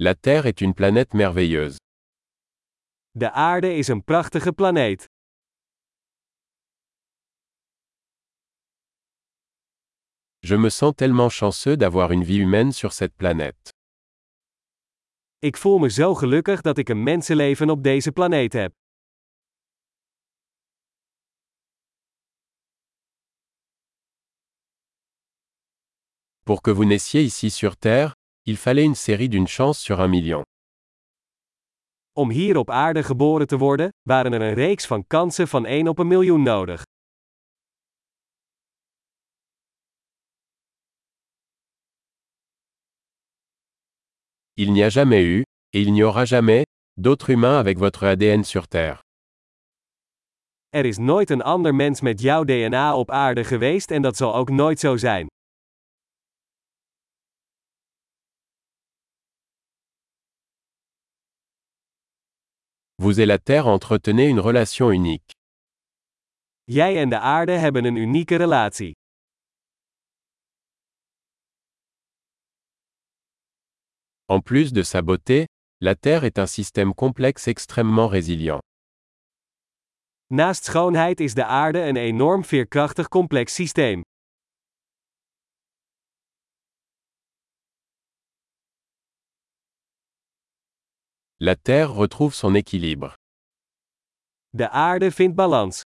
La Terre est une planète merveilleuse. De aarde is een prachtige planeet. Je me sens tellement chanceux d'avoir une vie humaine sur cette planète. Ik voel me zo gelukkig dat ik een mensenleven op deze planeet heb. Pour que vous naissiez ici sur Terre, il fallait une série d'une chance sur un million. Om hier op aarde geboren te worden, waren er een reeks van kansen van 1 op een miljoen nodig. Il n'y a jamais eu, et il n'y aura jamais, d'autres humains avec votre ADN sur Terre. Er is nooit een ander mens met jouw DNA op aarde geweest en dat zal ook nooit zo zijn. Vous et la Terre entretenez une relation unique. Jij en de aarde hebben een unieke relatie. En plus de sa beauté, la Terre est un système complexe extrêmement résilient. Naast schoonheid is de aarde een enorm veerkrachtig complex systeem. La Terre retrouve son équilibre. De aarde vindt balans.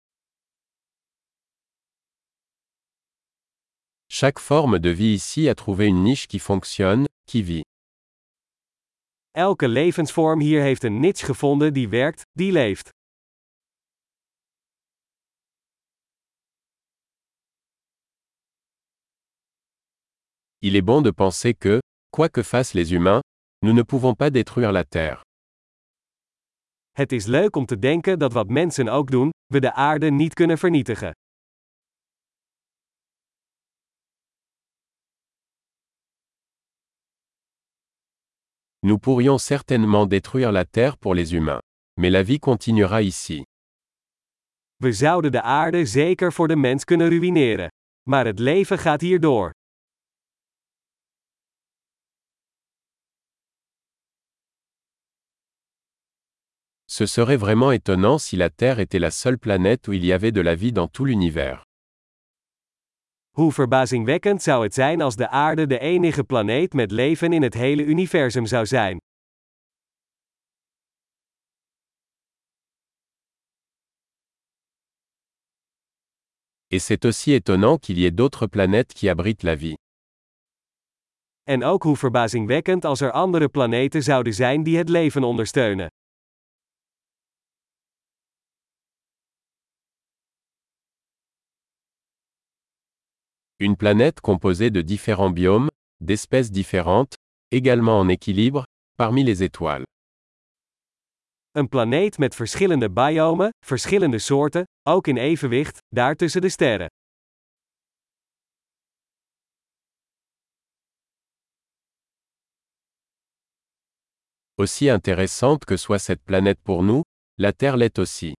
Chaque forme de vie ici a trouvé une niche qui fonctionne, qui vit. Elke levensvorm hier heeft een niche gevonden die werkt, die leeft. Il est bon de penser que, quoi que fassent les humains, nous ne pouvons pas détruire la Terre. Het is leuk om te denken dat wat mensen ook doen, we de aarde niet kunnen vernietigen. Nous pourrions certainement détruire la Terre pour les humains. Mais la vie continuera ici. We zouden de aarde zeker voor de mens kunnen ruïneren. Maar het leven gaat hier door. Ce serait vraiment étonnant si la Terre était la seule planète où il y avait de la vie dans tout l'univers. Hoe verbazingwekkend zou het zijn als de aarde de enige planeet met leven in het hele universum zou zijn. Et c'est aussi étonnant qu'il y ait d'autres planètes qui abritent la vie. En ook hoe verbazingwekkend als er andere planeten zouden zijn die het leven ondersteunen. Une planète composée de différents biomes, d'espèces différentes, également en équilibre, parmi les étoiles. Een planeet met verschillende biomen, verschillende soorten, ook in evenwicht, daar tussen de sterren. Aussi intéressante que soit cette planète pour nous, la Terre l'est aussi.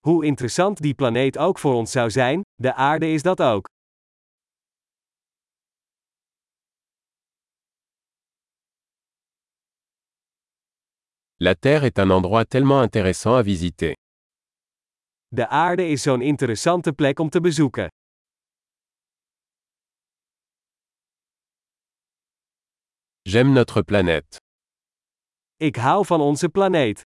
Hoe interessant die planeet ook voor ons zou zijn, de aarde is dat ook. La Terre est un endroit tellement intéressant à visiter. De aarde is zo'n interessante plek om te bezoeken. J'aime notre planète. Ik hou van onze planeet.